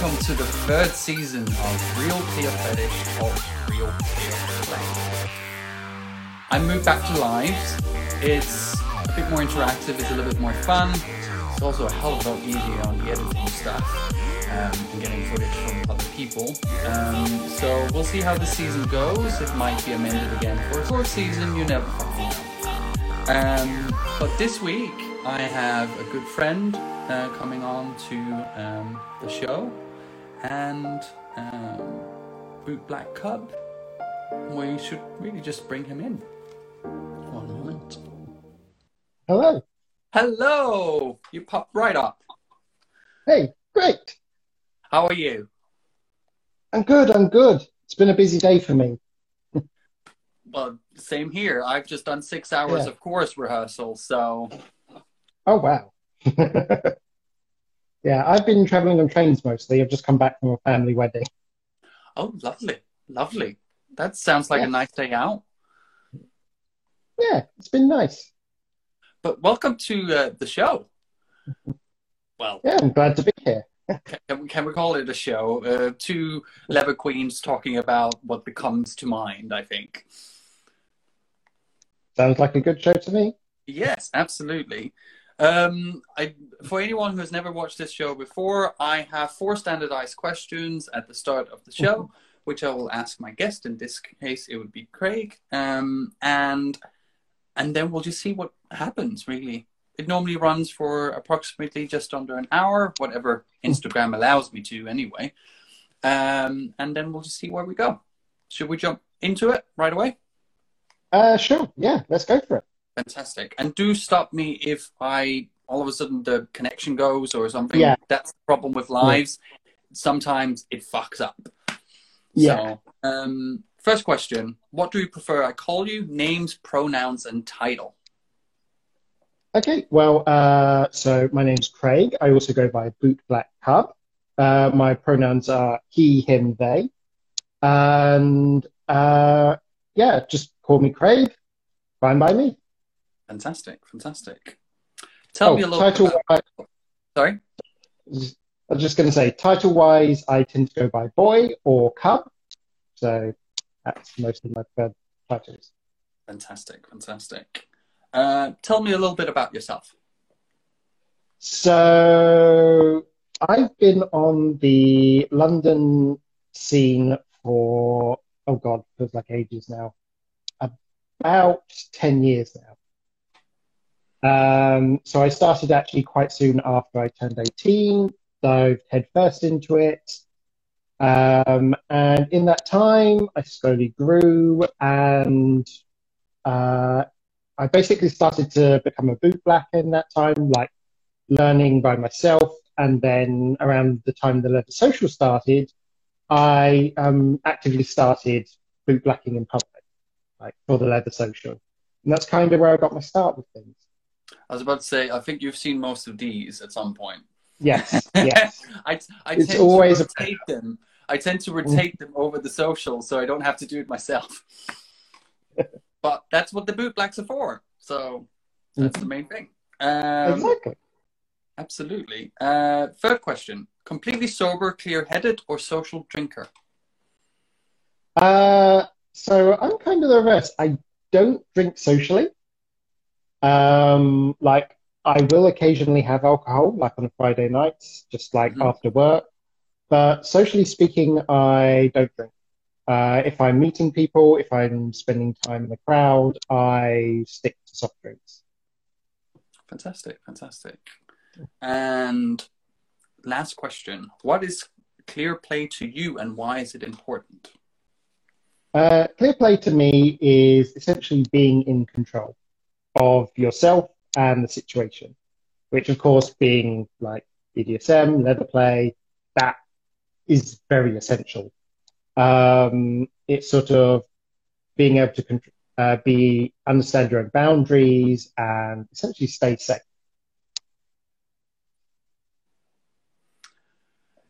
welcome to the third season of Real Clear Fetish of Real Clear Play. I moved back to lives. It's a bit more interactive, it's a little bit more fun. It's also a hell of a lot easier on the editing stuff um, and getting footage from other people. Um, so we'll see how the season goes. It might be amended again for a fourth season, you never fucking know. Um, but this week, I have a good friend uh, coming on to um, the show and um, Boot Black Cub. We should really just bring him in. One moment. Hello. Hello! You pop right up. Hey, great. How are you? I'm good. I'm good. It's been a busy day for me. Well, same here. I've just done six hours Yeah. of chorus rehearsal, so Oh, wow. yeah, I've been traveling on trains mostly. I've just come back from a family wedding. oh, lovely, lovely. That sounds like Yeah. a nice day out. Yeah, it's been nice. But welcome to uh, the show. Well, Yeah, I'm glad to be here. can we, can we call it a show? Uh, two leather queens talking about what comes to mind. I think. Sounds like a good show to me. Yes, absolutely. Um, I, for anyone who has never watched this show before, I have four standardized questions at the start of the show, which I will ask my guest. In this case, it would be Craig, um, and and then we'll just see what happens. Really, it normally runs for approximately just under an hour, whatever Instagram allows me to, anyway. Um, and then we'll just see where we go. Should we jump into it right away? Uh, sure. Yeah, let's go for it. Fantastic. And do stop me if I all of a sudden the connection goes or something. Yeah. That's the problem with lives. Sometimes it fucks up. Yeah. So, um, first question What do you prefer? I call you names, pronouns, and title. Okay, well, uh, so my name's Craig. I also go by Boot Black Cub. Uh, my pronouns are he, him, they. And uh, yeah, just call me Craig. Fine by me. Fantastic. Fantastic. Tell oh, me a little title bit about. Sorry? I was just going to say, title wise, I tend to go by boy or cub. So that's most of my preferred titles. Fantastic. Fantastic. Uh, tell me a little bit about yourself. So I've been on the London scene for, oh God, feels like ages now, about 10 years now. Um, so I started actually quite soon after I turned 18, dived headfirst into it. Um, and in that time, I slowly grew and uh, I basically started to become a boot black in that time, like learning by myself. And then around the time the Leather Social started, I um, actively started boot blacking in public, like for the Leather Social. And that's kind of where I got my start with things. I was about to say, I think you've seen most of these at some point. Yes, yes. I, I It's tend always to a- them. I tend to rotate them over the social, so I don't have to do it myself. but that's what the boot blacks are for. So that's the main thing. Um, exactly. Absolutely. Uh, third question: completely sober, clear-headed, or social drinker? Uh, so I'm kind of the reverse. I don't drink socially. Um, like I will occasionally have alcohol, like on a Friday nights, just like Mhm. after work. But socially speaking, I don't drink. Uh, if I'm meeting people, if I'm spending time in the crowd, I stick to soft drinks. Fantastic, fantastic. And last question: What is clear play to you, and why is it important? Uh, clear play to me is essentially being in control of yourself and the situation, which of course being like BDSM, leather play, that is very essential. Um, it's sort of being able to uh, be understand your own boundaries and essentially stay safe.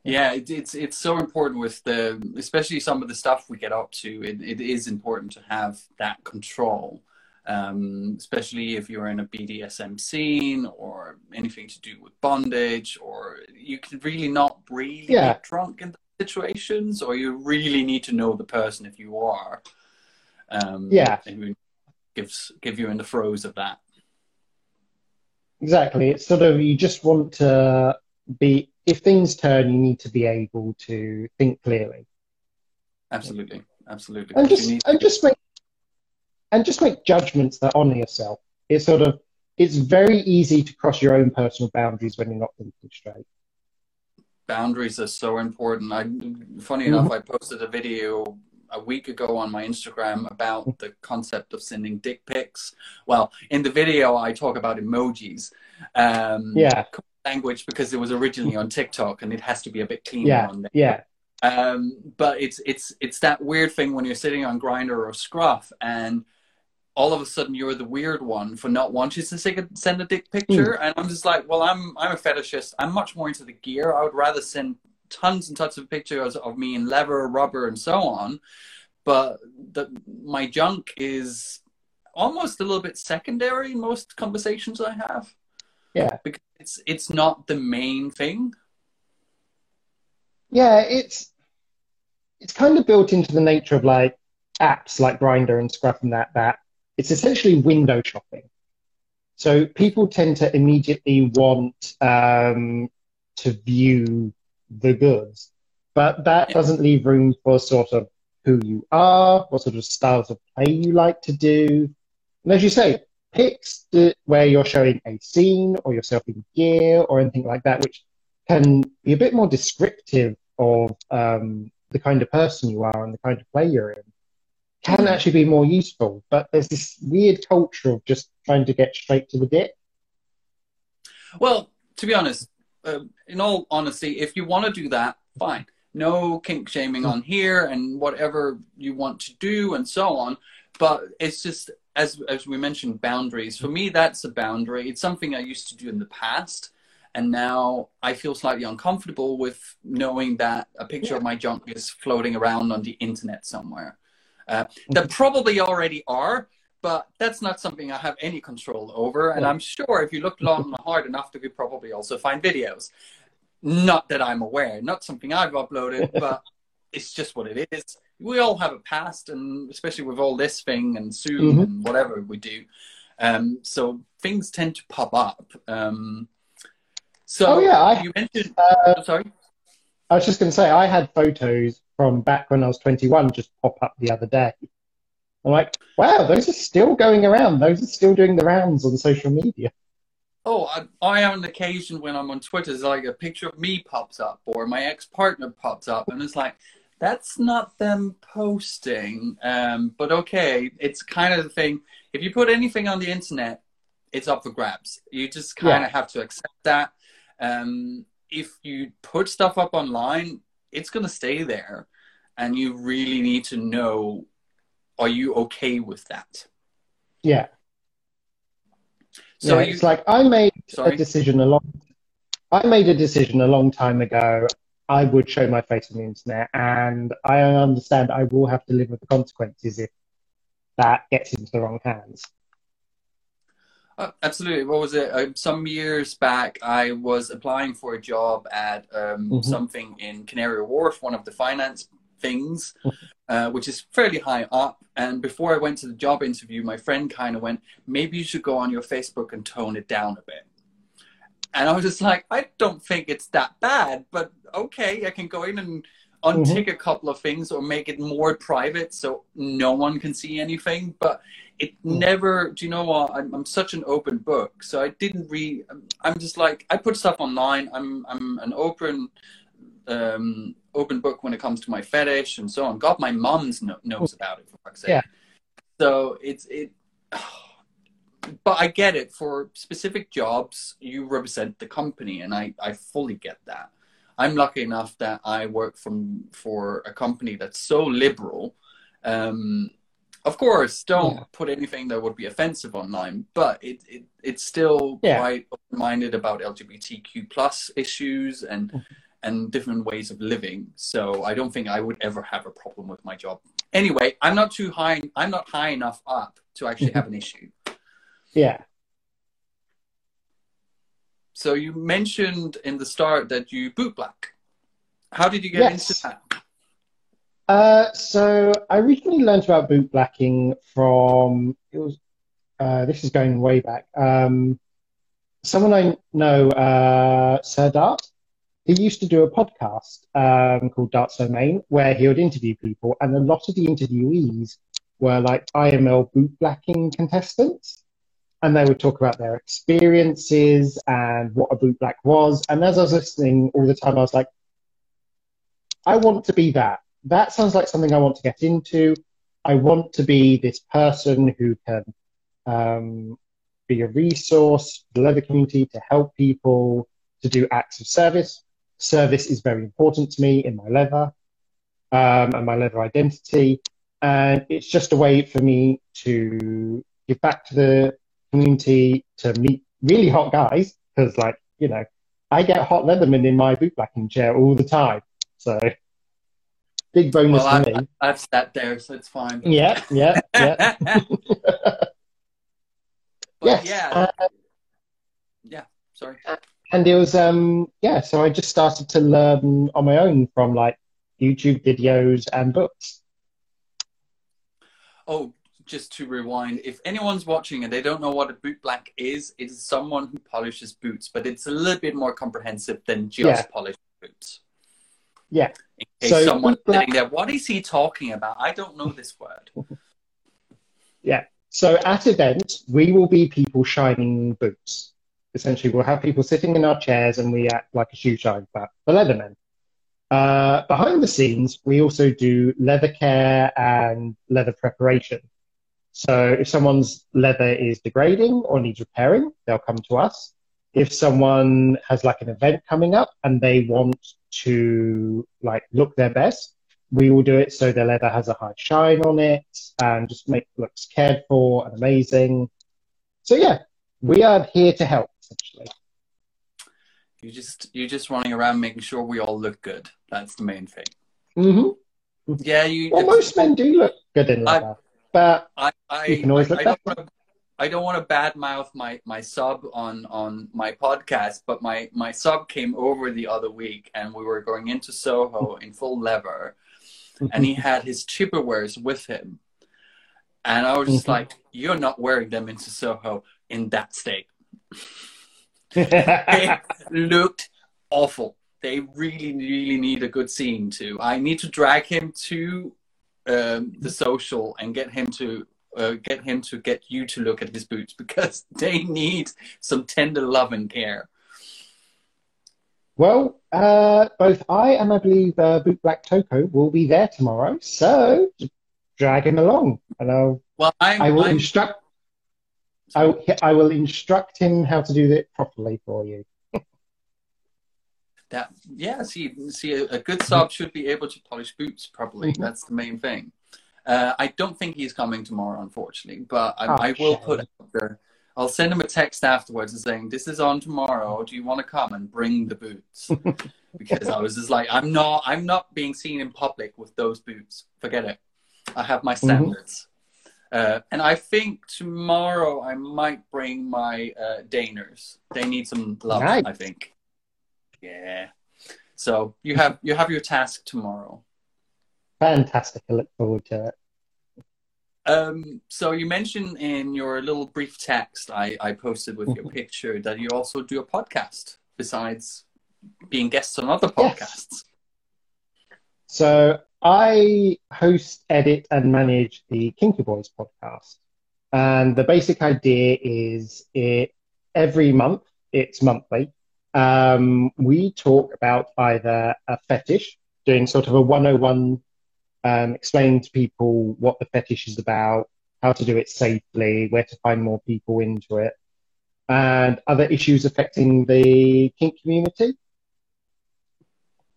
Yeah, it, it's it's so important with the, especially some of the stuff we get up to. It, it is important to have that control. Um, especially if you're in a BDSM scene or anything to do with bondage, or you can really not really Yeah. get drunk in situations, or you really need to know the person if you are. Um, Yeah. and who gives give you in the throes of that. Exactly. It's sort of you just want to be if things turn, you need to be able to think clearly Absolutely, absolutely. and just need- and just make and just make judgments that honor yourself. It's sort of it's very easy to cross your own personal boundaries when you're not thinking straight. boundaries are so important. I, funny Mm-hmm. enough, I posted a video a week ago on my Instagram about the concept of sending dick pics. Well, in the video, I talk about emojis. Um, Yeah, Language because it was originally on TikTok and it has to be a bit cleaner yeah, on there. yeah, Um, but it's it's it's that weird thing when you're sitting on Grindr or Scruff and all of a sudden you're the weird one for not wanting to send a, send a dick hmm. picture. And I'm just like, well, I'm I'm a fetishist. I'm much more into the gear. I would rather send tons and tons of pictures of me in leather, rubber, and so on. But the, my junk is almost a little bit secondary in most conversations I have yeah. because it's it's not the main thing. Yeah, it's it's kind of built into the nature of like apps like Grindr and Scruff and that that it's essentially window shopping. So people tend to immediately want um, to view the goods, but that doesn't leave room for sort of who you are, what sort of styles of play you like to do. And as you say, pics where you're showing a scene or yourself in gear or anything like that, which can be a bit more descriptive of um, the kind of person you are and the kind of play you're in, can actually be more useful. But there's this weird culture of just trying to get straight to the dick. Well, to be honest, uh, in all honesty, if you want to do that, fine. No kink shaming on here and whatever you want to do and so on. But it's just, as, as we mentioned, boundaries. For me, that's a boundary. It's something I used to do in the past. And now I feel slightly uncomfortable with knowing that a picture of my junk is floating around on the internet somewhere. Uh, that probably already are, but that's not something I have any control over. And I'm sure if you look long and hard enough, you could probably also find videos. Not that I'm aware, not something I've uploaded, but it's just what it is. We all have a past, and especially with all this thing and Zoom Mhm. and whatever we do. Um, so things tend to pop up. Um, so Oh, yeah, I- you mentioned. Uh, sorry. I was just going to say, I had photos from back when I was 21 just pop up the other day. I'm like, wow, those are still going around. Those are still doing the rounds on social media. Oh, I, I on occasion when I'm on Twitter, it's like a picture of me pops up or my ex partner pops up, and it's like, that's not them posting. Um, but okay, it's kind of the thing. If you put anything on the internet, it's up for grabs. You just kind of have to accept that. Um, if you put stuff up online, it's going to stay there. And you really need to know are you okay with that? Yeah. So yeah, you, it's like I made Sorry? a decision a long I made a decision a long time ago. I would show my face on the internet, and I understand I will have to live with the consequences if that gets into the wrong hands. Uh, absolutely. What was it? Uh, some years back, I was applying for a job at um, Mhm. something in Canary Wharf, one of the finance things, uh, which is fairly high up. And before I went to the job interview, my friend kind of went, maybe you should go on your Facebook and tone it down a bit. And I was just like, I don't think it's that bad, but okay, I can go in and untick a couple of things or make it more private so no one can see anything. But it never, do you know what? I'm, I'm such an open book. So I didn't read, I'm just like, I put stuff online. I'm, I'm an open, um, open book when it comes to my fetish and so on. God, my mom's no, knows about it, for fuck's sake. Yeah. So it's, it, but I get it. For specific jobs, you represent the company, and I, I fully get that. I'm lucky enough that I work from for a company that's so liberal. Um, of course, don't Yeah. put anything that would be offensive online, but it, it it's still Yeah. quite open-minded about LGBTQ plus issues and Mhm. and different ways of living. So I don't think I would ever have a problem with my job. Anyway, I'm not too high. I'm not high enough up to actually have an issue. Yeah. So you mentioned in the start that you boot black. How did you get Yes. into that? Uh, so I originally learned about boot blacking from it was uh, this is going way back. Um, someone I know, uh, Sir Dart, he used to do a podcast um, called Dart's Domain where he would interview people, and a lot of the interviewees were like IML boot blacking contestants, and they would talk about their experiences and what a boot black was. And as I was listening all the time, I was like, I want to be that that sounds like something I want to get into. I want to be this person who can um, be a resource for the leather community to help people to do acts of service. Service is very important to me in my leather um, and my leather identity. And it's just a way for me to give back to the community, to meet really hot guys, because, like, you know, I get hot leathermen in my boot blacking chair all the time. So big bonus Well, I've, me. I've sat there, so it's fine. Yeah, yeah, yeah. But yes. yeah, Uh, yeah. Sorry. and it was, um, yeah, so I just started to learn on my own from like YouTube videos and books. Oh, just to rewind, if anyone's watching and they don't know what a boot black is, it is someone who polishes boots, but it's a little bit more comprehensive than just Yeah. polishing boots. Yeah. In case So someone's sitting there, what is he talking about? I don't know this word. Yeah. So at events, we will be people shining boots. Essentially, we'll have people sitting in our chairs and we act like a shoe shine for, for Leathermen. Uh, behind the scenes, we also do leather care and leather preparation. So if someone's leather is degrading or needs repairing, they'll come to us. If someone has like an event coming up and they want to like look their best, we will do it so the leather has a high shine on it and just make it looks cared for and amazing. So yeah, we are here to help essentially. You just you're just running around making sure we all look good. That's the main thing. Mm-hmm. Yeah, you. Well, most men do look good in I- leather, but I, I, You can always look I better. I don't want to badmouth my, my sub on, on my podcast, but my, my sub came over the other week and we were going into Soho in full leather and he had his Chippewas with him. And I was just Mhm. like, you're not wearing them into Soho in that state. They looked awful. They really, really need a good scene too. I need to drag him to um, the social and get him to uh, get him to get you to look at his boots because they need some tender love and care. well, uh, both I and I believe uh, Boot Black Toko will be there tomorrow, so drag him along, and I'll Well, I'm, I will I'm instruct. I, will- I will instruct him how to do it properly for you. that yeah. See, see, a, a good sub should be able to polish boots properly. Mhm. That's the main thing. Uh, I don't think he's coming tomorrow, unfortunately, but I, Oh, I will shame. put out there. I'll send him a text afterwards and saying, "This is on tomorrow. Do you want to come and bring the boots?" because I was just like, "I'm not, I'm not being seen in public with those boots. Forget it. I have my standards." Uh, and I think tomorrow I might bring my uh, Danners. They need some love, Nice. I think. Yeah. So you have you have your task tomorrow. Fantastic! I look forward to it. Um, so you mentioned in your little brief text I, I posted with your picture that you also do a podcast besides being guests on other Yes. podcasts. So I host, edit, and manage the Kinky Boys podcast. And the basic idea is it every month, it's monthly. Um, we talk about either a fetish, doing sort of a 101, um, explaining to people what the fetish is about, how to do it safely, where to find more people into it, and other issues affecting the kink community.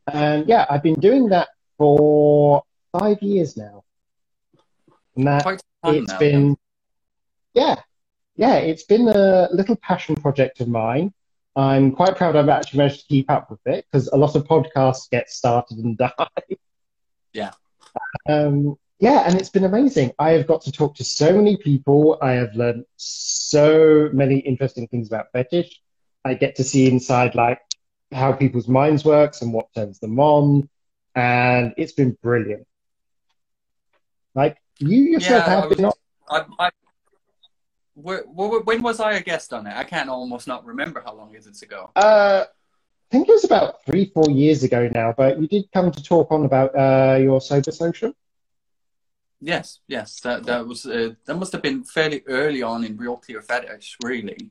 And yeah, I've been doing that for five years now. And that it's now. been, yeah, yeah, it's been a little passion project of mine. I'm quite proud I've actually managed to keep up with it because a lot of podcasts get started and die. Yeah. Um, yeah, and it's been amazing. I have got to talk to so many people. I have learned so many interesting things about fetish. I get to see inside like how people's minds works and what turns them on, and it's been brilliant. Like you yourself Yeah, have been on. I, I, wh- wh- when was I a guest on it? I can't almost not remember how long is it ago. Uh, I think it was about three, four years ago now, but you did come to talk on about uh, your sober social. Yes, yes, that that was uh, that must have been fairly early on in Real Clear Fetish, really.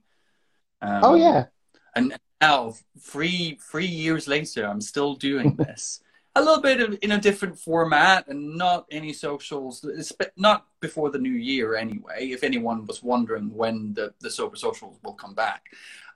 Um, Oh yeah, and now three three years later, I'm still doing this. A little bit of, in a different format, and not any socials. Not before the new year, anyway. If anyone was wondering when the the sober socials will come back,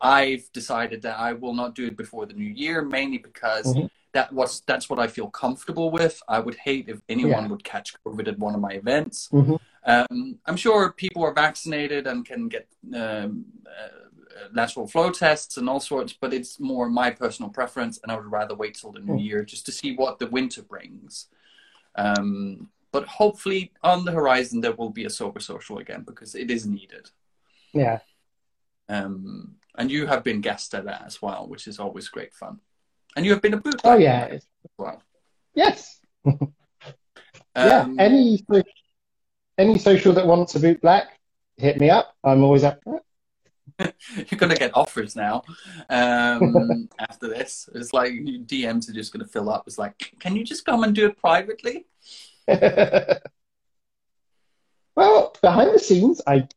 I've decided that I will not do it before the new year, mainly because Mhm. that was that's what I feel comfortable with. I would hate if anyone Yeah. would catch COVID at one of my events. Mhm. Um, I'm sure people are vaccinated and can get um, uh, lateral flow tests and all sorts, but it's more my personal preference, and I would rather wait till the new Mm. year just to see what the winter brings. Um, but hopefully, on the horizon, there will be a sober social again because it is needed. yeah. Um, and you have been guest at that as well, which is always great fun. And you have been a boot black Oh yeah, as well. yes. yeah, Um, any any social that wants a boot black, hit me up. I'm always up for You're gonna get offers now. Um, after this, it's like DMs are just gonna fill up. It's like, can you just come and do it privately? well, behind the scenes, I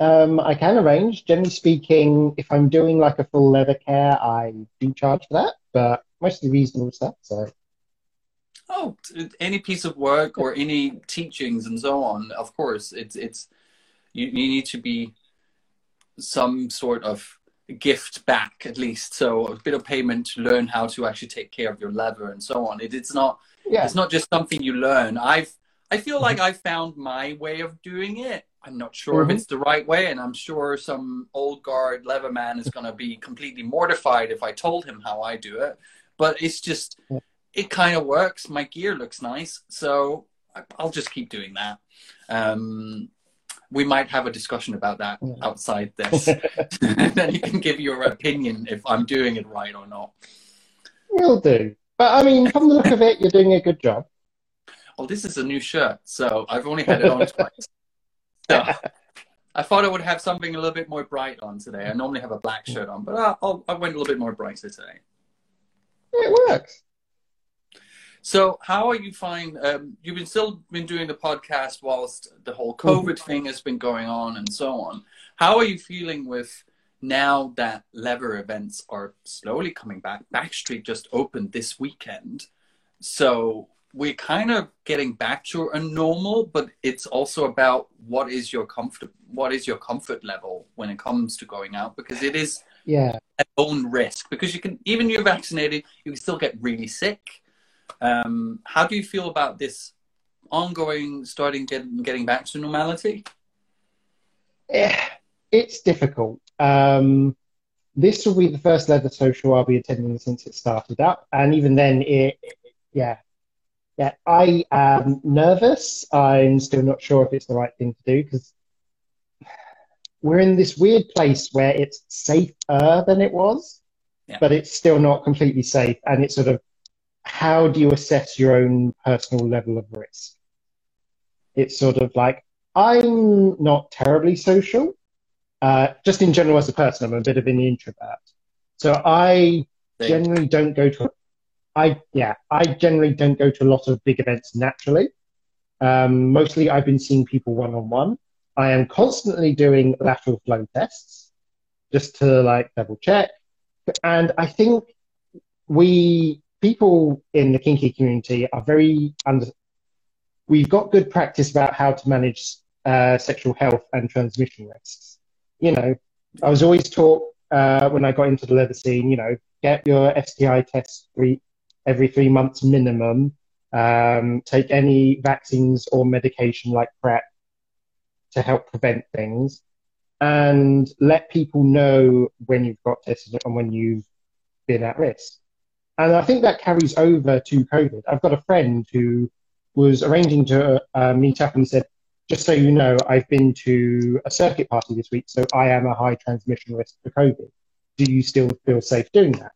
um I can arrange. Generally speaking, if I'm doing like a full leather care, I do charge for that, but mostly reasonable stuff. So Oh, any piece of work or any teachings and so on. Of course, it's it's you, you need to be some sort of gift back at least. So a bit of payment to learn how to actually take care of your leather and so on. It, it's not yeah, it's not just something you learn. I've I feel like I found my way of doing it. I'm not sure Mhm. if it's the right way, and I'm sure some old guard leatherman is going to be completely mortified if I told him how I do it. But it's just, it kind of works. My gear looks nice, so I- I'll just keep doing that. Um, we might have a discussion about that mm. outside this. and then you can give your opinion if I'm doing it right or not. will do. But I mean, from the look of it, you're doing a good job. Well, this is a new shirt, so I've only had it on twice. So I thought I would have something a little bit more bright on today. I normally have a black shirt on, but I, I went a little bit more brighter today. It works. So, how are you find? Um, you've been still been doing the podcast whilst the whole COVID thing has been going on and so on. How are you feeling with now that leather events are slowly coming back? Backstreet just opened this weekend, so we're kind of getting back to a normal. But it's also about what is your comfort, what is your comfort level when it comes to going out because it is Yeah. at own risk because you can even you're vaccinated you can still get really sick um, how do you feel about this ongoing starting getting getting back to normality Eh, It's difficult. Um, this will be the first leather social I'll be attending since it started up, and even then, it, yeah, yeah, I am nervous. I'm still not sure if it's the right thing to do because we're in this weird place where it's safer than it was, Yeah. but it's still not completely safe. And it's sort of how do you assess your own personal level of risk? It's sort of like I'm not terribly social. Uh, just in general, as a person, I'm a bit of an introvert. So I generally don't go to. I yeah, I generally don't go to a lot of big events naturally. Um, mostly, I've been seeing people one on one. I am constantly doing lateral flow tests just to like double check. And I think we people in the kinky community are very under. We've got good practice about how to manage uh, sexual health and transmission risks. You know, I was always taught uh, when I got into the leather scene. You know, get your STI test three, every three months minimum. Um, take any vaccines or medication like PrEP to help prevent things, and let people know when you've got tested and when you've been at risk. And I think that carries over to COVID. I've got a friend who was arranging to uh, meet up and said, just so you know, I've been to a circuit party this week, so I am a high transmission risk for COVID. Do you still feel safe doing that?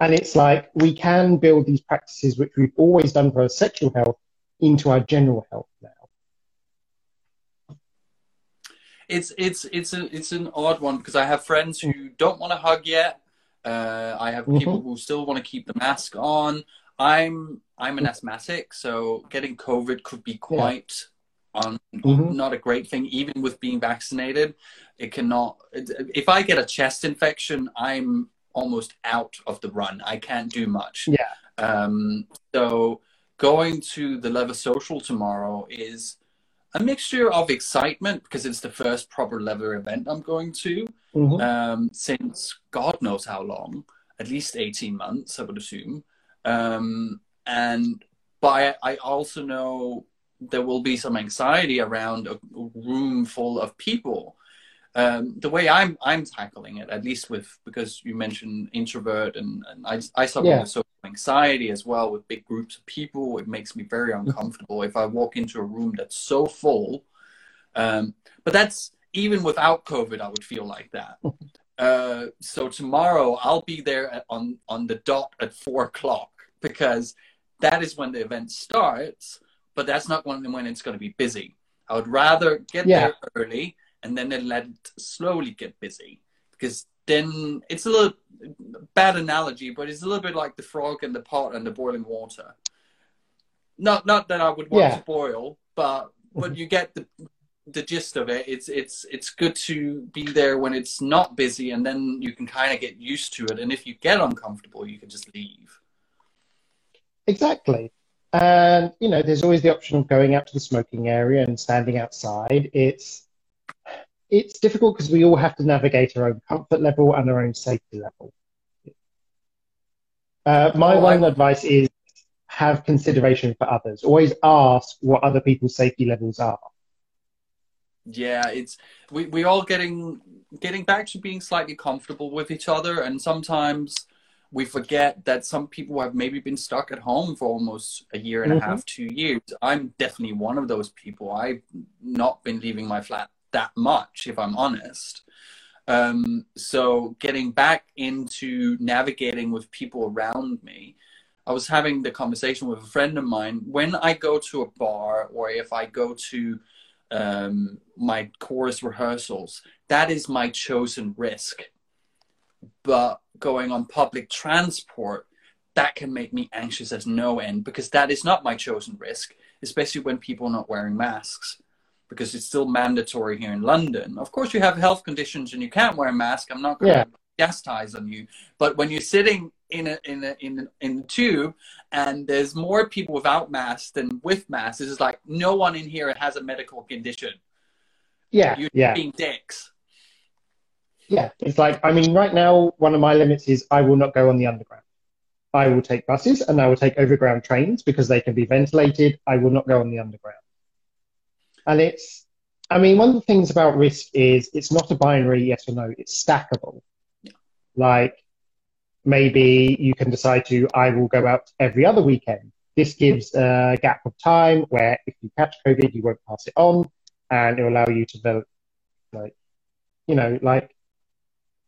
And it's like we can build these practices, which we've always done for our sexual health, into our general health now. It's it's it's a it's an odd one because I have friends who don't want to hug yet. Uh, I have mm-hmm. people who still want to keep the mask on. I'm I'm an asthmatic, so getting COVID could be quite yeah. on mm-hmm. not a great thing. Even with being vaccinated, it cannot. If I get a chest infection, I'm almost out of the run. I can't do much. Yeah. Um, so going to the Leather Social tomorrow is a mixture of excitement because it's the first proper leather event I'm going to mm-hmm. um, since God knows how long, at least 18 months, I would assume. Um, and but I, I also know there will be some anxiety around a room full of people um, the way I'm I'm tackling it, at least with because you mentioned introvert and, and I I suffer yeah. with social anxiety as well with big groups of people. It makes me very uncomfortable if I walk into a room that's so full. Um, but that's even without COVID, I would feel like that. Uh, so tomorrow I'll be there at, on on the dot at four o'clock because that is when the event starts. But that's not when when it's going to be busy. I would rather get yeah. there early and then they let it slowly get busy because then it's a little bad analogy, but it's a little bit like the frog and the pot and the boiling water. Not not that I would want yeah. to boil, but mm-hmm. but you get the the gist of it. It's it's it's good to be there when it's not busy, and then you can kind of get used to it. And if you get uncomfortable, you can just leave. Exactly. And you know, there's always the option of going out to the smoking area and standing outside. It's it's difficult because we all have to navigate our own comfort level and our own safety level. Uh, my oh, one I... advice is have consideration for others. Always ask what other people's safety levels are. Yeah, it's we we all getting getting back to being slightly comfortable with each other, and sometimes we forget that some people have maybe been stuck at home for almost a year and mm-hmm. a half, two years. I'm definitely one of those people. I've not been leaving my flat that much, if I'm honest. Um, so getting back into navigating with people around me, I was having the conversation with a friend of mine. When I go to a bar or if I go to um, my chorus rehearsals, that is my chosen risk. But going on public transport, that can make me anxious as no end because that is not my chosen risk, especially when people are not wearing masks because it's still mandatory here in London. Of course, you have health conditions and you can't wear a mask. I'm not going yeah. to chastise on you, but when you're sitting in a in a in a, in the tube and there's more people without masks than with masks, it's like no one in here has a medical condition. Yeah, you're yeah. being dicks. Yeah, it's like I mean, right now one of my limits is I will not go on the underground. I will take buses and I will take overground trains because they can be ventilated. I will not go on the underground. And it's, I mean, one of the things about risk is it's not a binary yes or no, it's stackable. Yeah. Like maybe you can decide to, I will go out every other weekend. This gives a gap of time where if you catch COVID, you won't pass it on and it will allow you to develop, like, you know, like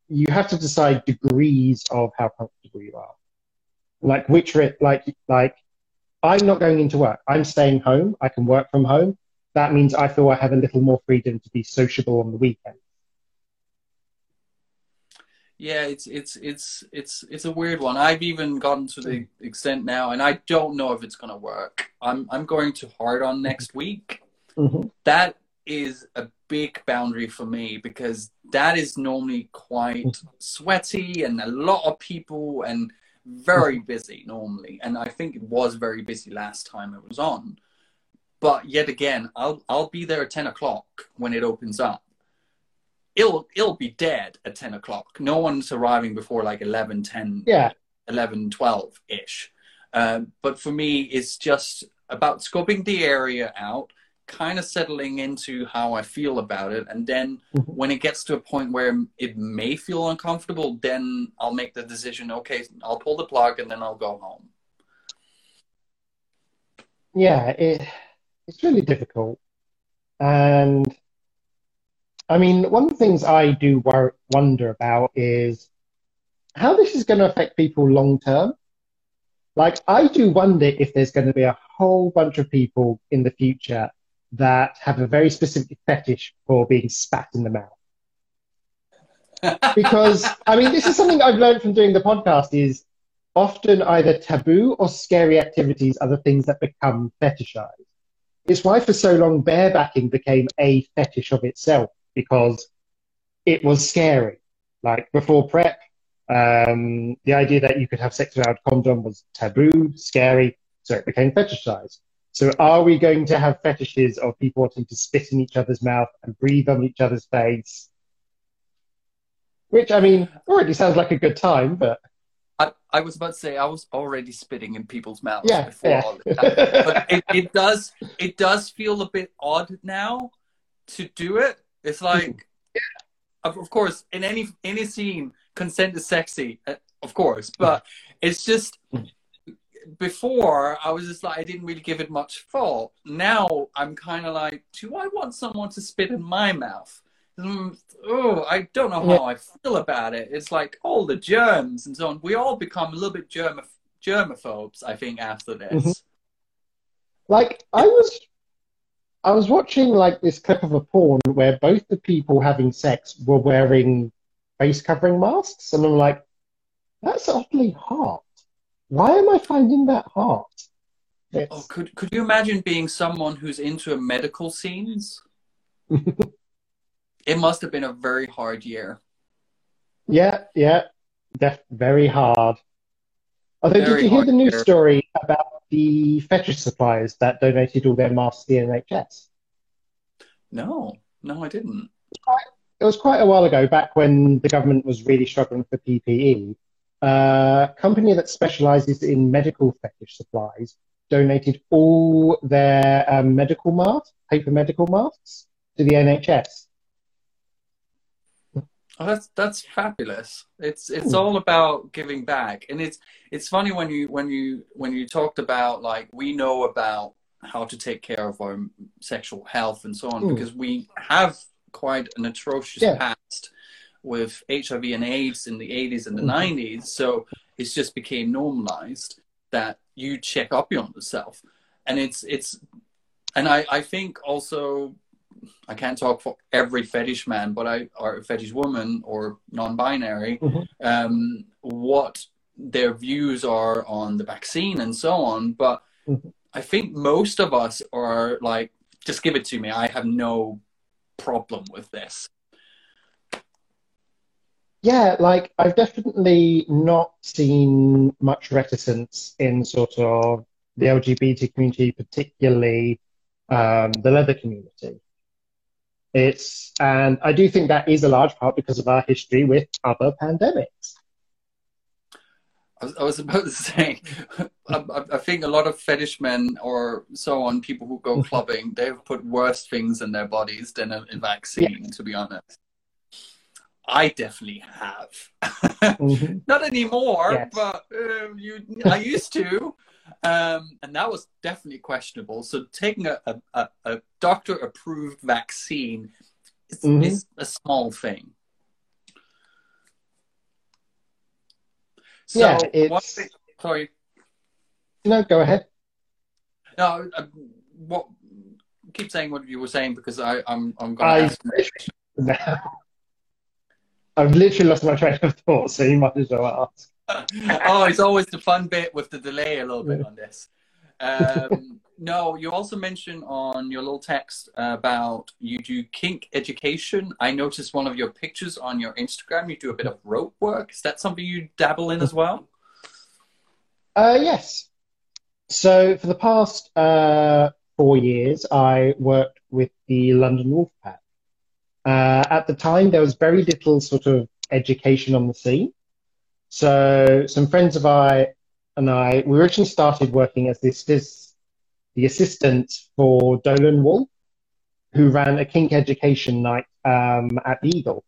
you have to decide degrees of how comfortable you are. Like which, like, like I'm not going into work. I'm staying home. I can work from home that means I feel I have a little more freedom to be sociable on the weekend. Yeah, it's it's it's it's it's a weird one. I've even gotten to the extent now, and I don't know if it's going to work. I'm I'm going to hard on next week. Mm-hmm. That is a big boundary for me because that is normally quite mm-hmm. sweaty and a lot of people and very mm-hmm. busy normally. And I think it was very busy last time it was on. But yet again, I'll I'll be there at ten o'clock when it opens up. It'll it'll be dead at ten o'clock. No one's arriving before like 11, 10, yeah. 11, 12 ish. Um, but for me, it's just about scoping the area out, kind of settling into how I feel about it, and then mm-hmm. when it gets to a point where it may feel uncomfortable, then I'll make the decision. Okay, I'll pull the plug, and then I'll go home. yeah, it, it's really difficult. And I mean, one of the things I do wor- wonder about is how this is going to affect people long term. Like, I do wonder if there's going to be a whole bunch of people in the future that have a very specific fetish for being spat in the mouth. because I mean, this is something I've learned from doing the podcast is often either taboo or scary activities are the things that become fetishized. It's why for so long barebacking became a fetish of itself because it was scary. Like before PrEP, um, the idea that you could have sex without a condom was taboo, scary, so it became fetishized. So are we going to have fetishes of people wanting to spit in each other's mouth and breathe on each other's face? Which I mean, already sounds like a good time, but I, I was about to say I was already spitting in people's mouths Yeah, before yeah. all but it, it does it does feel a bit odd now to do it. It's like hmm. of, of course in any any scene consent is sexy, uh, of course, but hmm. it's just hmm. before I was just like I didn't really give it much thought. Now I'm kind of like, do I want someone to spit in my mouth? Mm, Oh, I don't know how I feel about it. It's like all the germs and so on. We all become a little bit germa germaphobes, I think, after this. Mhm. like I was I was watching like this clip of a porn where both the people having sex were wearing face covering masks, and I'm like, that's oddly hot. Why am I finding that hot? It's, Oh, could could you imagine being someone who's into medical scenes? it must have been a very hard year. yeah, yeah, def- very hard. Although, Very did you hear the news year. story about the fetish suppliers that donated all their masks to the NHS? No, no, I didn't. it was quite a while ago, back when the government was really struggling for PPE. A company that specializes in medical fetish supplies donated all their um, medical masks, paper medical masks, to the NHS. Oh, that's that's fabulous. It's it's Hmm. all about giving back, and it's it's funny when you when you when you talked about like we know about how to take care of our sexual health and so on Hmm. because we have quite an atrocious Yeah. past with HIV and AIDS in the 80s and the Mhm. 90s. So it's just became normalized that you check up on yourself, and it's it's and I I think also I can't talk for every fetish man, but I or fetish woman or non-binary, Mhm. um, what their views are on the vaccine and so on. But Mhm. I think most of us are like, just give it to me. I have no problem with this. Yeah, like I've definitely not seen much reticence in sort of the LGBT community, particularly um, the leather community. It's, and I do think that is a large part because of our history with other pandemics. I was, about to say, I, think a lot of fetish men or so on, people who go clubbing, they've put worse things in their bodies than a, vaccine, to be honest. I definitely have. Mhm. Not anymore, Yes. but um, you, I used to. Um, and that was definitely questionable. So taking a, a, a, doctor approved vaccine is, Mhm. is a small thing. So Yeah, one it's- thing, sorry, No, go ahead. no, uh, what? Keep saying what you were saying because I, I'm I'm going I. I've literally lost my train of thought, so you might as well ask. oh, it's always the fun bit with the delay a little bit on this. Um, no, you also mentioned on your little text about you do kink education. I noticed one of your pictures on your Instagram. You do a bit of rope work. Is that something you dabble in as well? Uh, yes. So for the past uh, four years, I worked with the London Wolfpack. Uh, at the time, there was very little sort of education on the scene. So some friends of I and I, we originally started working as this, this the assistant for Dolan Wolf, who ran a kink education night um, at the Eagle.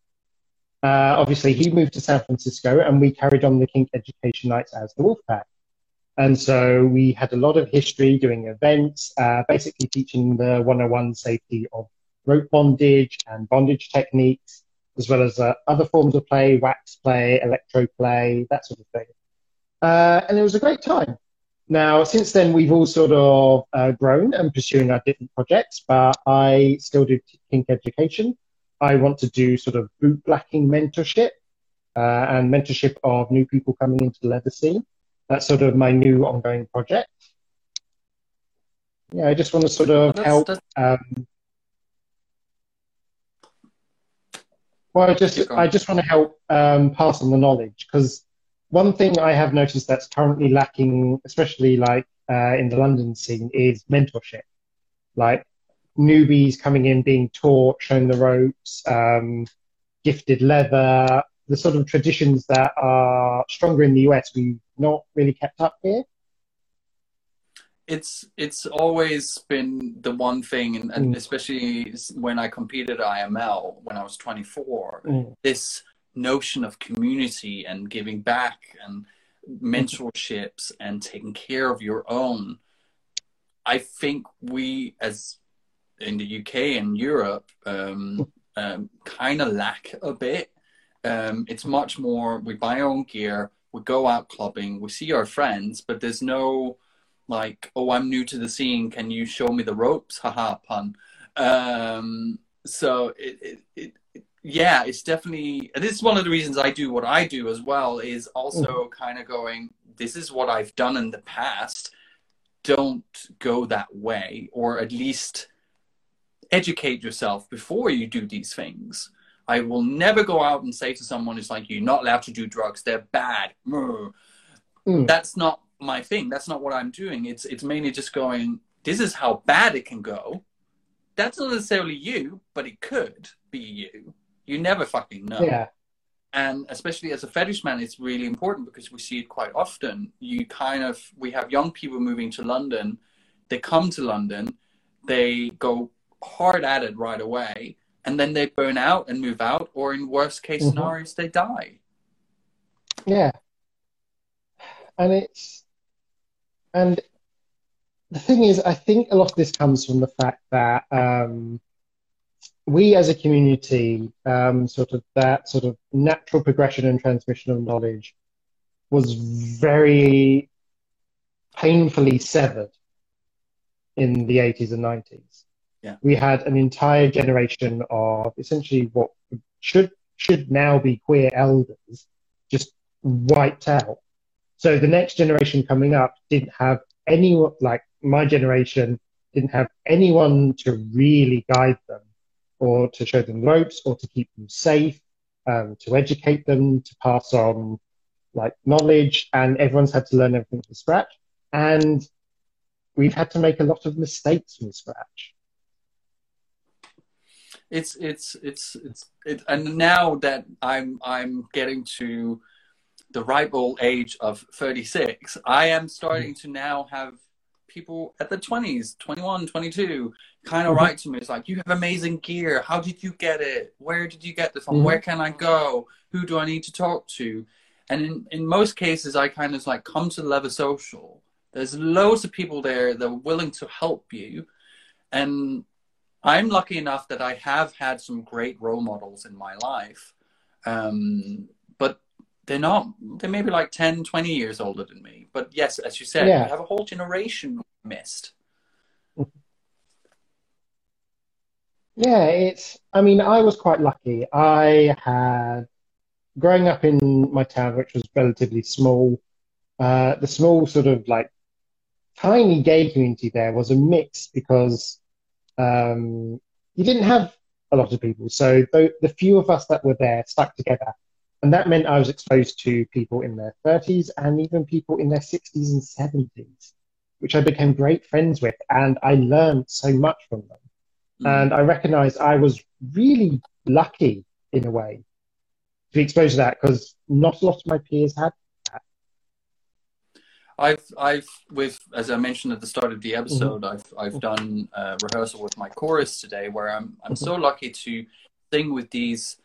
Uh, obviously, he moved to San Francisco, and we carried on the kink education nights as the Wolfpack. And so we had a lot of history doing events, uh, basically teaching the 101 safety of rope bondage and bondage techniques, as well as uh, other forms of play, wax play, electro play, that sort of thing. Uh, and it was a great time. Now, since then, we've all sort of uh, grown and pursuing our different projects, but I still do kink education. I want to do sort of boot blacking mentorship uh, and mentorship of new people coming into the leather scene. That's sort of my new ongoing project. Yeah, I just want to sort of that's, help. That's... Um, well, I just I just want to help um, pass on the knowledge because one thing I have noticed that's currently lacking, especially like uh, in the London scene, is mentorship. Like newbies coming in, being taught, shown the ropes, um, gifted leather, the sort of traditions that are stronger in the US, we've not really kept up here. It's it's always been the one thing, and, and mm. especially when I competed at IML when I was 24, mm. this notion of community and giving back and mentorships and taking care of your own. I think we, as in the UK and Europe, um, um, kind of lack a bit. Um, it's much more we buy our own gear, we go out clubbing, we see our friends, but there's no like, oh, I'm new to the scene. Can you show me the ropes? Haha, pun. Um, so it, it, it, it, yeah, it's definitely. This is one of the reasons I do what I do as well. Is also mm. kind of going. This is what I've done in the past. Don't go that way, or at least educate yourself before you do these things. I will never go out and say to someone who's like, you're not allowed to do drugs, they're bad. Mm. That's not my thing. That's not what I'm doing. It's it's mainly just going, this is how bad it can go. That's not necessarily you, but it could be you. You never fucking know. Yeah. And especially as a fetish man, it's really important because we see it quite often. You kind of we have young people moving to London. They come to London, they go hard at it right away, and then they burn out and move out, or in worst case mm-hmm. scenarios, they die. Yeah, and it's and the thing is, I think a lot of this comes from the fact that um, we as a community, um, sort of that sort of natural progression and transmission of knowledge was very painfully severed in the 80s and 90s yeah. we had an entire generation of essentially what should should now be queer elders just wiped out. So the next generation coming up didn't have anyone like my generation didn't have anyone to really guide them or to show them ropes or to keep them safe, um, to educate them, to pass on like knowledge, and everyone's had to learn everything from scratch. And we've had to make a lot of mistakes from scratch it's it's it's it's it, and now that i'm i'm getting to the ripe old age of 36 i am starting to now have people at the 20s 21 22 kind of mm-hmm. write to me. It's like you have amazing gear. How did you get it? Where did you get this from? Mm-hmm. where can i go? Who do i need to talk to? And in, in most cases i kind of like come to leather social. There's loads of people there that are willing to help you. And I'm lucky enough that I have had some great role models in my life. Um, but they're not, they may be like 10, 20 years older than me. But yes, as you said, yeah. have a whole generation missed. Yeah, it's, I mean, I was quite lucky. I had, growing up in my town, which was relatively small, uh, the small sort of like tiny gay community there was a mix because um, you didn't have a lot of people. So the, the few of us that were there stuck together. And that meant I was exposed to people in their 30s and even people in their 60s and 70s, which I became great friends with. And I learned so much from them. Mm. And I recognized I was really lucky in a way to be exposed to that because not a lot of my peers had I've I've with as I mentioned at the start of the episode, mm-hmm. I've I've done a rehearsal with my chorus today, where I'm I'm mm-hmm. so lucky to sing with these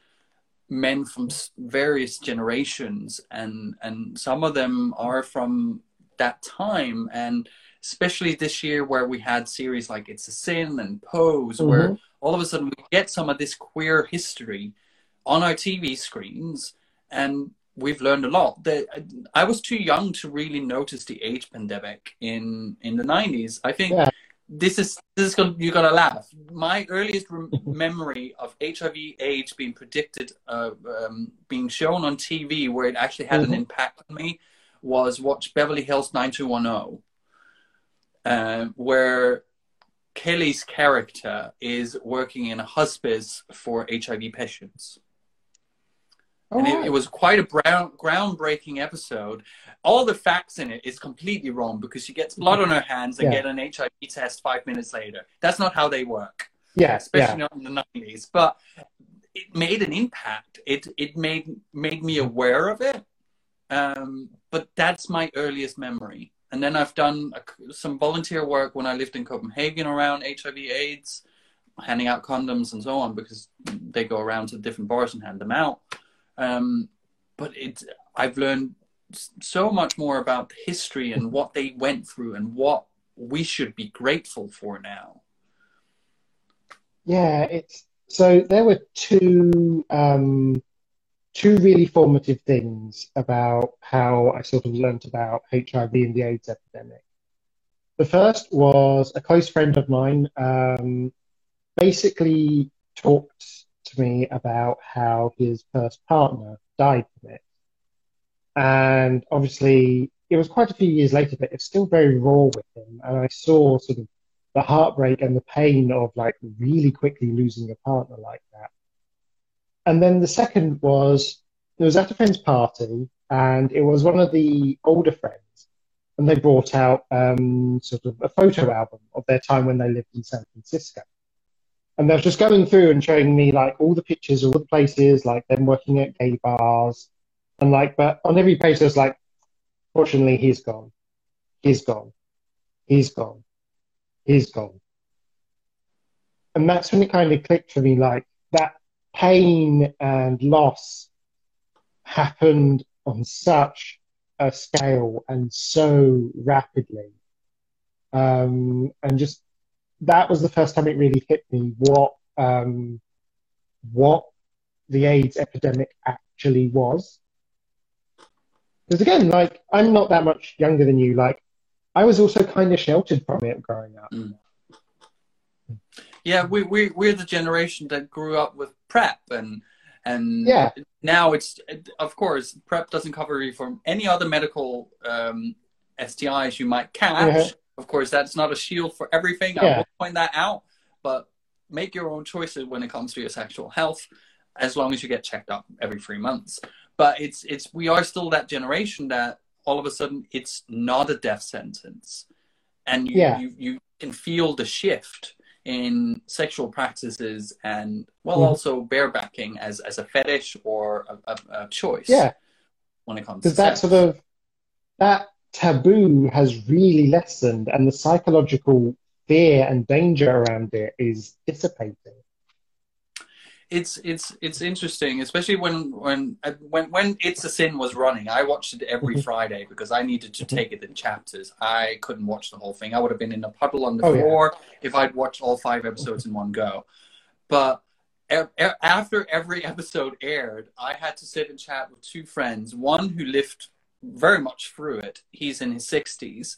men from various generations, and and some of them are from that time and especially this year where we had series like It's a Sin and Pose, mm-hmm. where all of a sudden we get some of this queer history on our TV screens, and we've learned a lot. That I was too young to really notice the AIDS pandemic in in the nineties. I think. Yeah. This is this is gonna, you're gonna laugh. My earliest memory of HIV/AIDS being predicted, uh, um, being shown on TV, where it actually had mm-hmm. an impact on me, was watch Beverly Hills 90210 uh, where Kelly's character is working in a hospice for HIV patients. Oh, and it, it, was quite a brown, groundbreaking episode. All the facts in it is completely wrong because she gets blood on her hands and yeah. get an HIV test five minutes later. That's not how they work. Yeah, especially yeah. not in the nineties. But it made an impact. It it made made me aware of it. Um, but that's my earliest memory. And then I've done a, some volunteer work when I lived in Copenhagen around HIV/AIDS, handing out condoms and so on because they go around to different bars and hand them out. Um, but it, I've learned so much more about history and what they went through and what we should be grateful for now. Yeah, it's so there were two um, two really formative things about how I sort of learnt about HIV and the AIDS epidemic. The first was a close friend of mine um, basically talked to me about how his first partner died from it. And obviously, it was quite a few years later, but it's still very raw with him. And I saw sort of the heartbreak and the pain of like really quickly losing a partner like that. And then the second was it was at a friend's party, and it was one of the older friends, and they brought out um, sort of a photo album of their time when they lived in San Francisco. And they were just going through and showing me like all the pictures, all the places, like them working at gay bars, and like, but on every page there's like, fortunately, he's gone, he's gone, he's gone, he's gone. And that's when it kind of clicked for me, like that pain and loss happened on such a scale and so rapidly. Um, and just that was the first time it really hit me what um, what the AIDS epidemic actually was. Because again, like I'm not that much younger than you. Like I was also kind of sheltered from it growing up. Mm. Yeah, we we we're the generation that grew up with PrEP and and yeah. now it's of course PrEP doesn't cover you from any other medical um, STIs you might catch. Mm-hmm. Of course, that's not a shield for everything. Yeah. I will point that out, but make your own choices when it comes to your sexual health, as long as you get checked up every three months. But it's it's we are still that generation that all of a sudden it's not a death sentence, and you yeah. you, you can feel the shift in sexual practices and well mm. also barebacking as as a fetish or a, a, a choice yeah when it comes to that sex. sort of that taboo has really lessened and the psychological fear and danger around it is dissipating it's it's it's interesting, especially when when uh, when when It's a Sin was running. I watched it every mm-hmm. Friday because I needed to take it in chapters. I couldn't watch the whole thing. I would have been in a puddle on the oh, floor yeah. if I'd watched all five episodes in one go. But after every episode aired, I had to sit and chat with two friends. One who lived very much through it. He's in his sixties,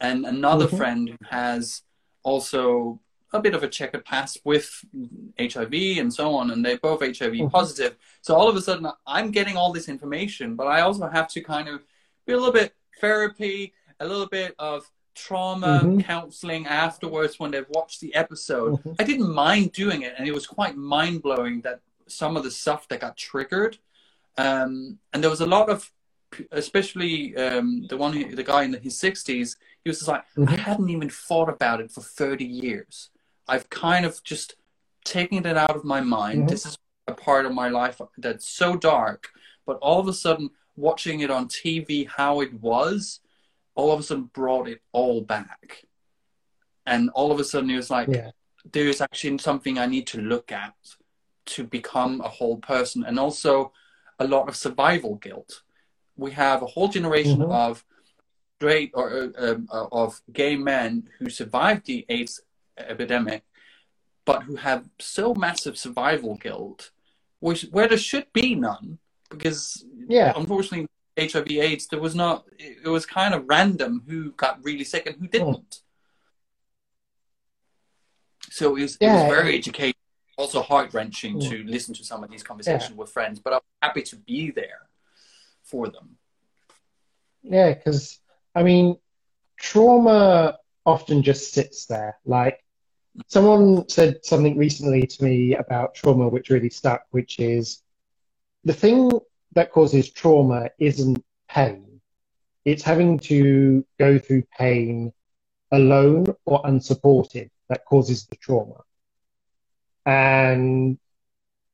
and another mm-hmm. friend who has also a bit of a checkered past with HIV and so on, and they're both HIV mm-hmm. positive. So all of a sudden, I'm getting all this information, but I also have to kind of be a little bit therapy, a little bit of trauma mm-hmm. counseling afterwards when they've watched the episode. Mm-hmm. I didn't mind doing it, and it was quite mind blowing that some of the stuff that got triggered. Um, and there was a lot of, especially um, the one, who, the guy in his sixties. He was just like, mm-hmm. I hadn't even thought about it for thirty years. I've kind of just taken it out of my mind. Mm-hmm. This is a part of my life that's so dark, but all of a sudden, watching it on TV, how it was, all of a sudden brought it all back. And all of a sudden, it was like, yeah. there's actually something I need to look at to become a whole person, and also a lot of survival guilt. We have a whole generation mm-hmm. of straight or uh, uh, of gay men who survived the AIDS epidemic, but who have so massive survival guilt, which where there should be none, because Yeah. unfortunately HIV/AIDS there was not. It was kind of random who got really sick and who didn't. So it was, it was very educational, also heart wrenching Mm. to listen to some of these conversations with friends. But I'm happy to be there for them. Yeah, because I mean, trauma often just sits there. Like someone said something recently to me about trauma, which really stuck, which is the thing that causes trauma isn't pain. It's having to go through pain alone or unsupported that causes the trauma. And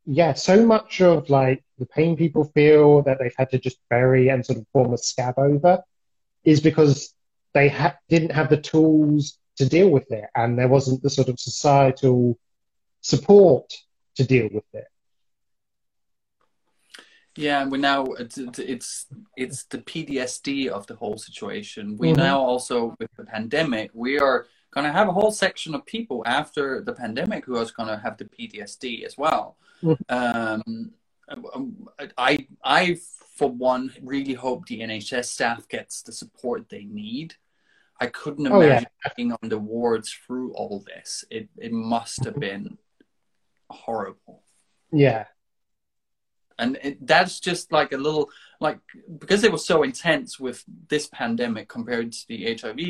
yeah, so much of like the pain people feel that they've had to just bury and sort of form a scab over is because they ha- didn't have the tools to deal with it and there wasn't the sort of societal support to deal with it. Yeah, and we now it's it's the PTSD of the whole situation. We Mhm. now also with the pandemic, we are going to have a whole section of people after the pandemic who are going to have the PTSD as well. Mhm. Um, I I for one really hope the NHS staff gets the support they need. I couldn't Oh, yeah. imagine being on the wards through all this. It it must have been horrible Yeah. and it, that's just like a little like because it was so intense with this pandemic compared to the hiv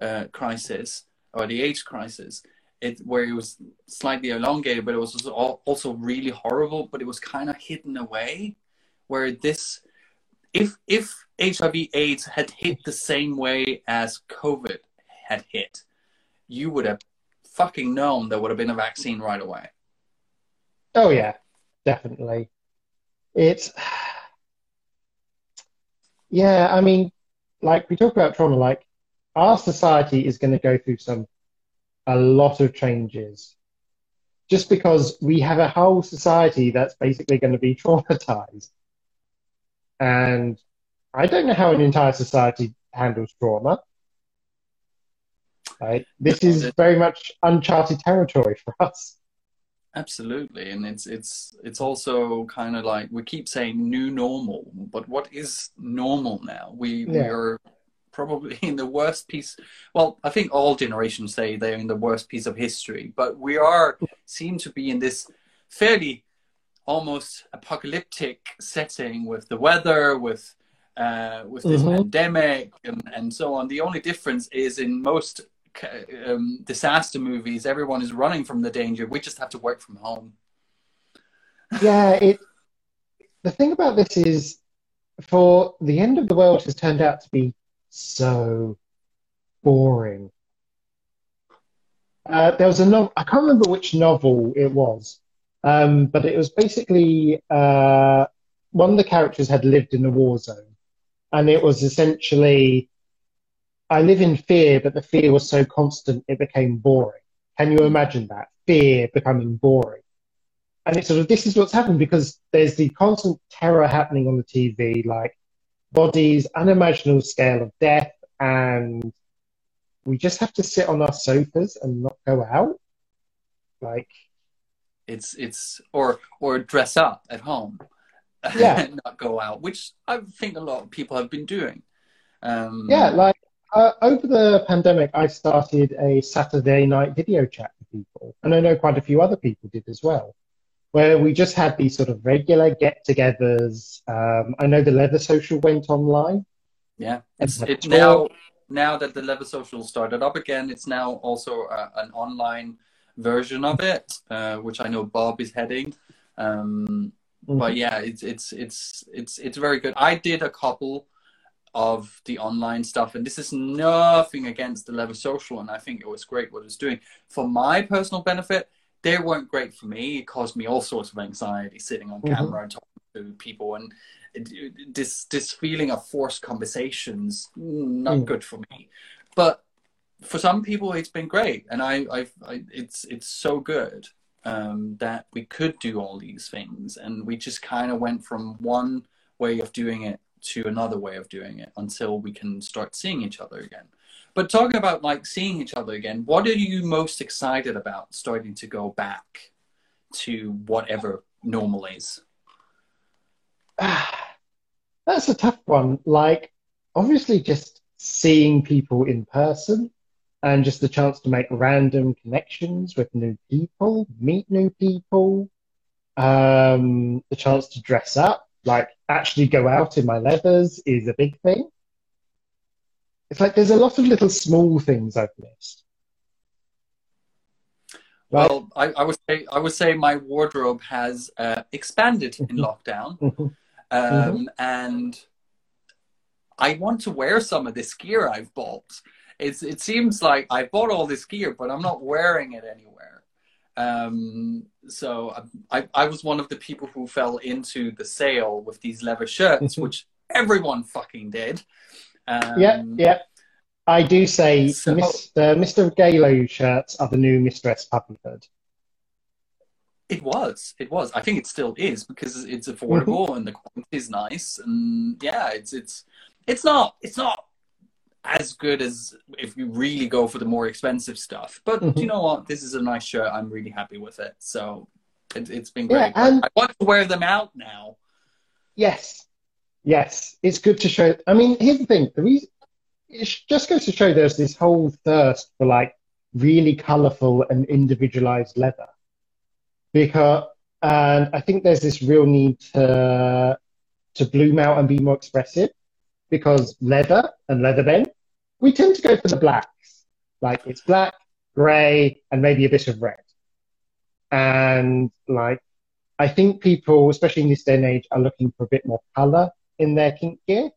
uh, crisis or the aids crisis it where it was slightly elongated but it was also, really horrible but it was kind of hidden away. Where this if if hiv aids had hit the same way as covid had hit you would have fucking known there would have been a vaccine right away. Oh yeah, definitely. It's yeah, I mean, like we talk about trauma, like our society is going to go through some a lot of changes just because we have a whole society that's basically going to be traumatized. And I don't know how an entire society handles trauma. Right? This is very much uncharted territory for us. Absolutely, and it's it's it's also kind of like we keep saying new normal, but what is normal now? We we Yeah. are probably in the worst piece. Well, I think all generations say they're in the worst piece of history, but we are seem to be in this fairly almost apocalyptic setting with the weather, with uh, with this Mhm. pandemic, and and so on. The only difference is in most um, disaster movies, everyone is running from the danger. We just have to work from home. Yeah, it. The thing about this is, for the end of the world has turned out to be so boring. Uh, there was a novel, I can't remember which novel it was, um, but it was basically uh, one of the characters had lived in a war zone, and it was essentially, I live in fear, but the fear was so constant it became boring. Can you imagine that? Fear becoming boring. And it's sort of this is what's happened because there's the constant terror happening on the TV, like bodies, unimaginable scale of death, and we just have to sit on our sofas and not go out. Like, It's it's or or dress up at home, Yeah. and not go out, which I think a lot of people have been doing. Um, yeah, like uh, over the pandemic, I started a Saturday night video chat with people, and I know quite a few other people did as well, where we just had these sort of regular get-togethers. Um, I know the Leather Social went online. Yeah, it's And it now now that the Leather Social started up again. It's now also uh, an online version of it, uh, which I know Bob is heading. Um, but yeah, it's it's it's it's it's very good. I did a couple of the online stuff, and this is nothing against the Leather Social, and I think it was great what it's doing for my personal benefit. They weren't great for me. It caused me all sorts of anxiety sitting on Mhm. camera and talking to people, and this this feeling of forced conversations not Mm. good for me. But for some people, it's been great, and I, I've, I it's it's so good um, that we could do all these things, and we just kind of went from one way of doing it to another way of doing it until we can start seeing each other again. But talking about like seeing each other again, what are you most excited about starting to go back to whatever normal is? That's a tough one. Like, obviously, just seeing people in person and just the chance to make random connections with new people, meet new people, um, the chance to dress up, like actually go out in my leathers is a big thing. It's like there's a lot of little small things I've missed. Well, I, I, would say I would say my wardrobe has uh, expanded in lockdown, Mm-hmm. um, and I want to wear some of this gear I've bought. It's it seems like I bought all this gear, but I'm not wearing it anywhere. Um, so I, I was one of the people who fell into the sale with these leather shirts, Mhm. which everyone fucking did. Um, yeah, yeah. I do say So- Mr. Mr. Galo shirts are the new Mistress Puppyhood. It was. It was. I think it still is because it's affordable and the quality is nice and yeah, it's it's it's not it's not as good as if you really go for the more expensive stuff. But Mhm. you know what? This is a nice shirt. I'm really happy with it. So it, it's been great. But and- I want to wear them out now. Yes, yes. It's good to show. I mean, here's the thing. The reason it just goes to show there's this whole thirst for like really colourful and individualized leather, because and I think there's this real need to to bloom out and be more expressive because leather and leather men we tend to go for the blacks. Like it's black, grey, and maybe a bit of red. And like I think people, especially in this day and age, are looking for a bit more color in their kink gear.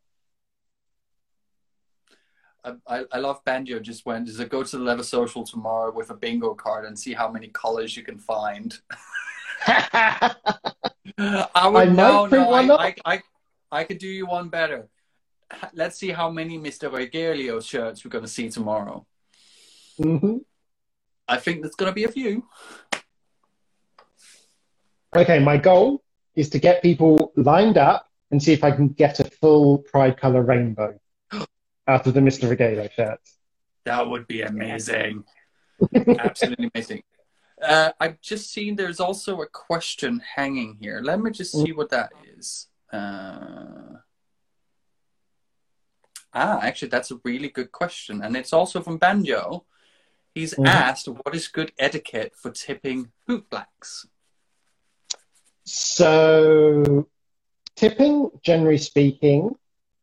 I, I, love Banjo just went, is it go to the Leather Social tomorrow with a bingo card and see how many colors you can find? I would I no, no, I. I, I, I could do you one better. Let's see how many Mr. Riegillio shirts we're going to see tomorrow. hmm I think there's going to be a few. Okay, my goal is to get people lined up and see if I can get a full pride color rainbow out of the Mr. Riegillio shirts. That would be amazing. Absolutely amazing. Uh, I've just seen there's also a question hanging here. Let me just see what that is. Uh... Ah, actually, that's a really good question. And it's also from Banjo. He's Mhm. asked, what is good etiquette for tipping boot blacks? So, tipping, generally speaking,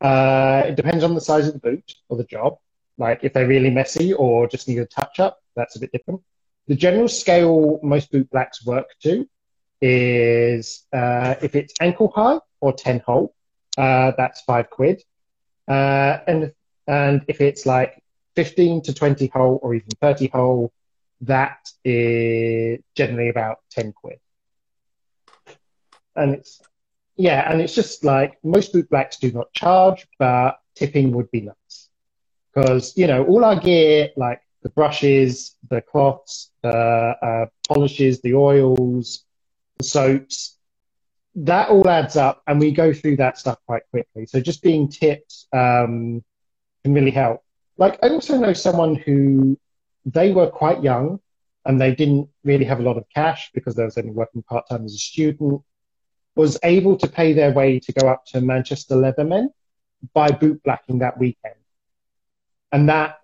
uh, it depends on the size of the boot or the job. Like if they're really messy or just need a touch up, that's a bit different. The general scale most boot blacks work to is uh, if it's ankle high or 10 hole, uh, that's five quid. Uh, and, and if it's like 15 to 20 hole or even 30 hole, that is generally about 10 quid. And it's, yeah, and it's just like most boot blacks do not charge, but tipping would be nice. Because, you know, all our gear, like the brushes, the cloths, the uh, polishes, the oils, the soaps, that all adds up and we go through that stuff quite quickly. So just being tipped um, can really help. Like, I also know someone who they were quite young and they didn't really have a lot of cash because they was only working part time as a student, was able to pay their way to go up to Manchester Leathermen by boot blacking that weekend. And that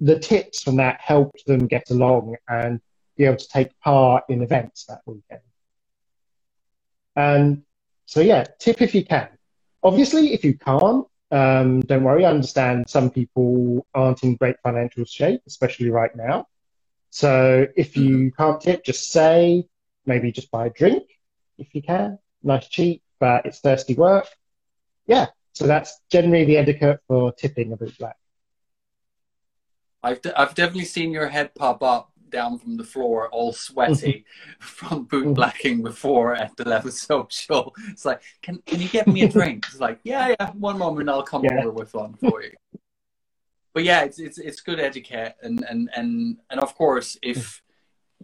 the tips from that helped them get along and be able to take part in events that weekend. And so, yeah, tip if you can. Obviously, if you can't, um, don't worry. I understand some people aren't in great financial shape, especially right now. So if you can't tip, just say, maybe just buy a drink if you can. Nice cheap, but it's thirsty work. Yeah. So that's generally the etiquette for tipping a boot black. I've, de- I've definitely seen your head pop up down from the floor, all sweaty from boot blacking before at the Leather Social. It's like, can can you get me a drink? It's like, yeah, yeah, one moment, I'll come Yeah. over with one for you. But yeah, it's it's it's good etiquette, and and and and of course, if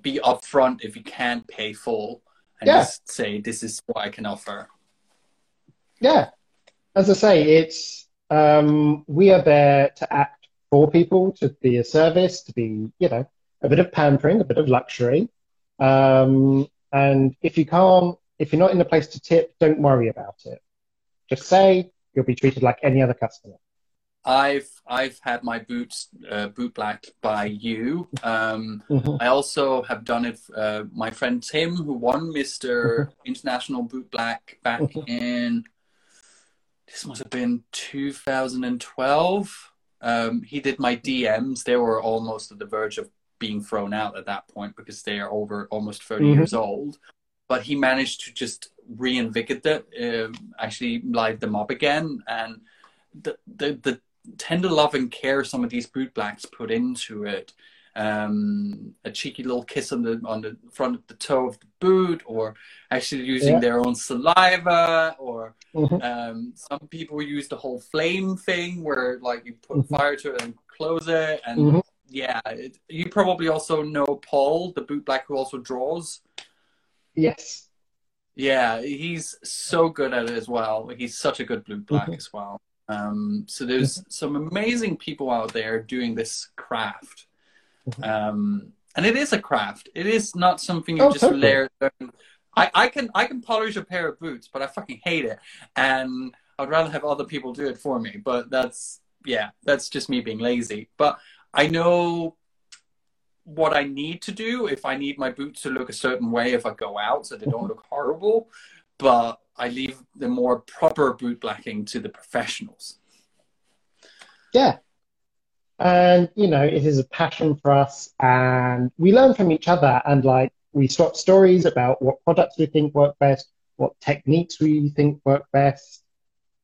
be upfront if you can't pay full, and Yeah. just say this is what I can offer. Yeah. as I say, it's um, we are there to act for people, to be a service, to be you know a bit of pampering, a bit of luxury. Um, and if you can't, if you're not in a place to tip, don't worry about it. Just say you'll be treated like any other customer. I've I've had my boots uh, boot blacked by you. Um, mm-hmm. I also have done it. Uh, my friend Tim, who won Mister mm-hmm. International Boot Black back mm-hmm. in this must have been 2012. Um, he did my DMs. They were almost at the verge of being thrown out at that point because they are over almost 30 mm-hmm. years old. But he managed to just reinvigorate it, uh, actually live them up again, and the the the tender love and care some of these boot blacks put into it. Um, a cheeky little kiss on the on the front of the toe of the boot, or actually using yeah. their own saliva, or mm-hmm. um, some people use the whole flame thing where like you put mm-hmm. fire to it and close it, and mm-hmm. yeah, it, you probably also know Paul, the boot black who also draws. Yes. Yeah, he's so good at it as well. He's such a good boot black mm-hmm. as well. Um, so there's some amazing people out there doing this craft. Mm-hmm. Um, and it is a craft. It is not something you oh, just totally. layer. I, I can I can polish a pair of boots, but I fucking hate it, and I'd rather have other people do it for me. But that's yeah, that's just me being lazy. But I know what I need to do if I need my boots to look a certain way if I go out, so they don't look horrible. But I leave the more proper boot blacking to the professionals. Yeah. And, you know, it is a passion for us and we learn from each other and like we swap stories about what products we think work best, what techniques we think work best.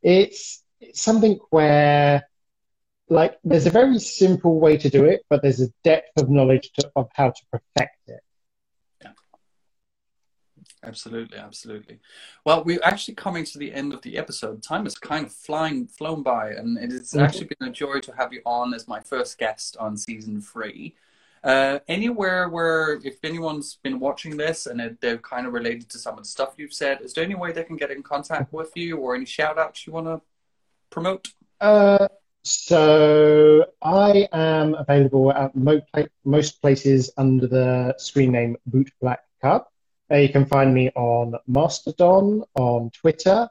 It's, it's something where like there's a very simple way to do it, but there's a depth of knowledge to, of how to perfect it. Absolutely, absolutely. Well, we're actually coming to the end of the episode. Time is kind of flying, flown by, and it's mm-hmm. actually been a joy to have you on as my first guest on season three. Uh, anywhere where, if anyone's been watching this and it, they're kind of related to some of the stuff you've said, is there any way they can get in contact with you or any shout outs you want to promote? Uh, so I am available at most places under the screen name Boot Black Cub. Uh, you can find me on Mastodon, on Twitter,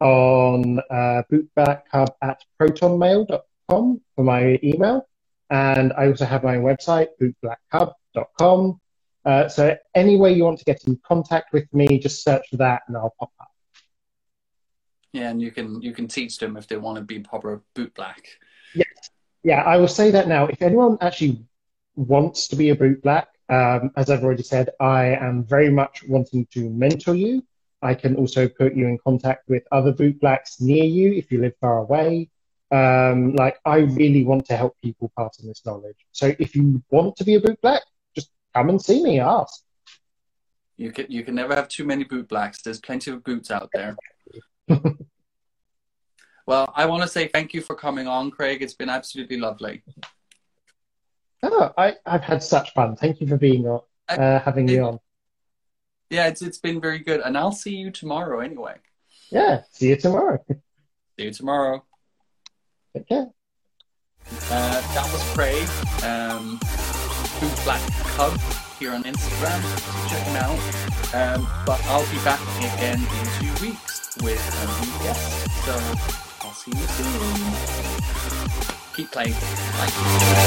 on uh, bootblackcub at protonmail.com for my email. And I also have my own website, bootblackcub.com. Uh, so any way you want to get in contact with me, just search for that and I'll pop up. Yeah, and you can you can teach them if they want to be proper boot black. Yes. Yeah, I will say that now. If anyone actually wants to be a boot black, um, as I've already said, I am very much wanting to mentor you. I can also put you in contact with other bootblacks near you if you live far away. Um, like, I really want to help people pass on this knowledge. So if you want to be a bootblack, just come and see me, ask. You can, you can never have too many bootblacks. There's plenty of boots out there. well, I want to say thank you for coming on, Craig. It's been absolutely lovely. Oh, I, I've had such fun. Thank you for being on, uh, having me on. Yeah, it's it's been very good, and I'll see you tomorrow anyway. Yeah, see you tomorrow. See you tomorrow. Take care. Uh, that was Craig, um, Boot Black Cub here on Instagram. Check him out. Um, but I'll be back again in two weeks with a new guest. So I'll see you soon keep playing. Bye.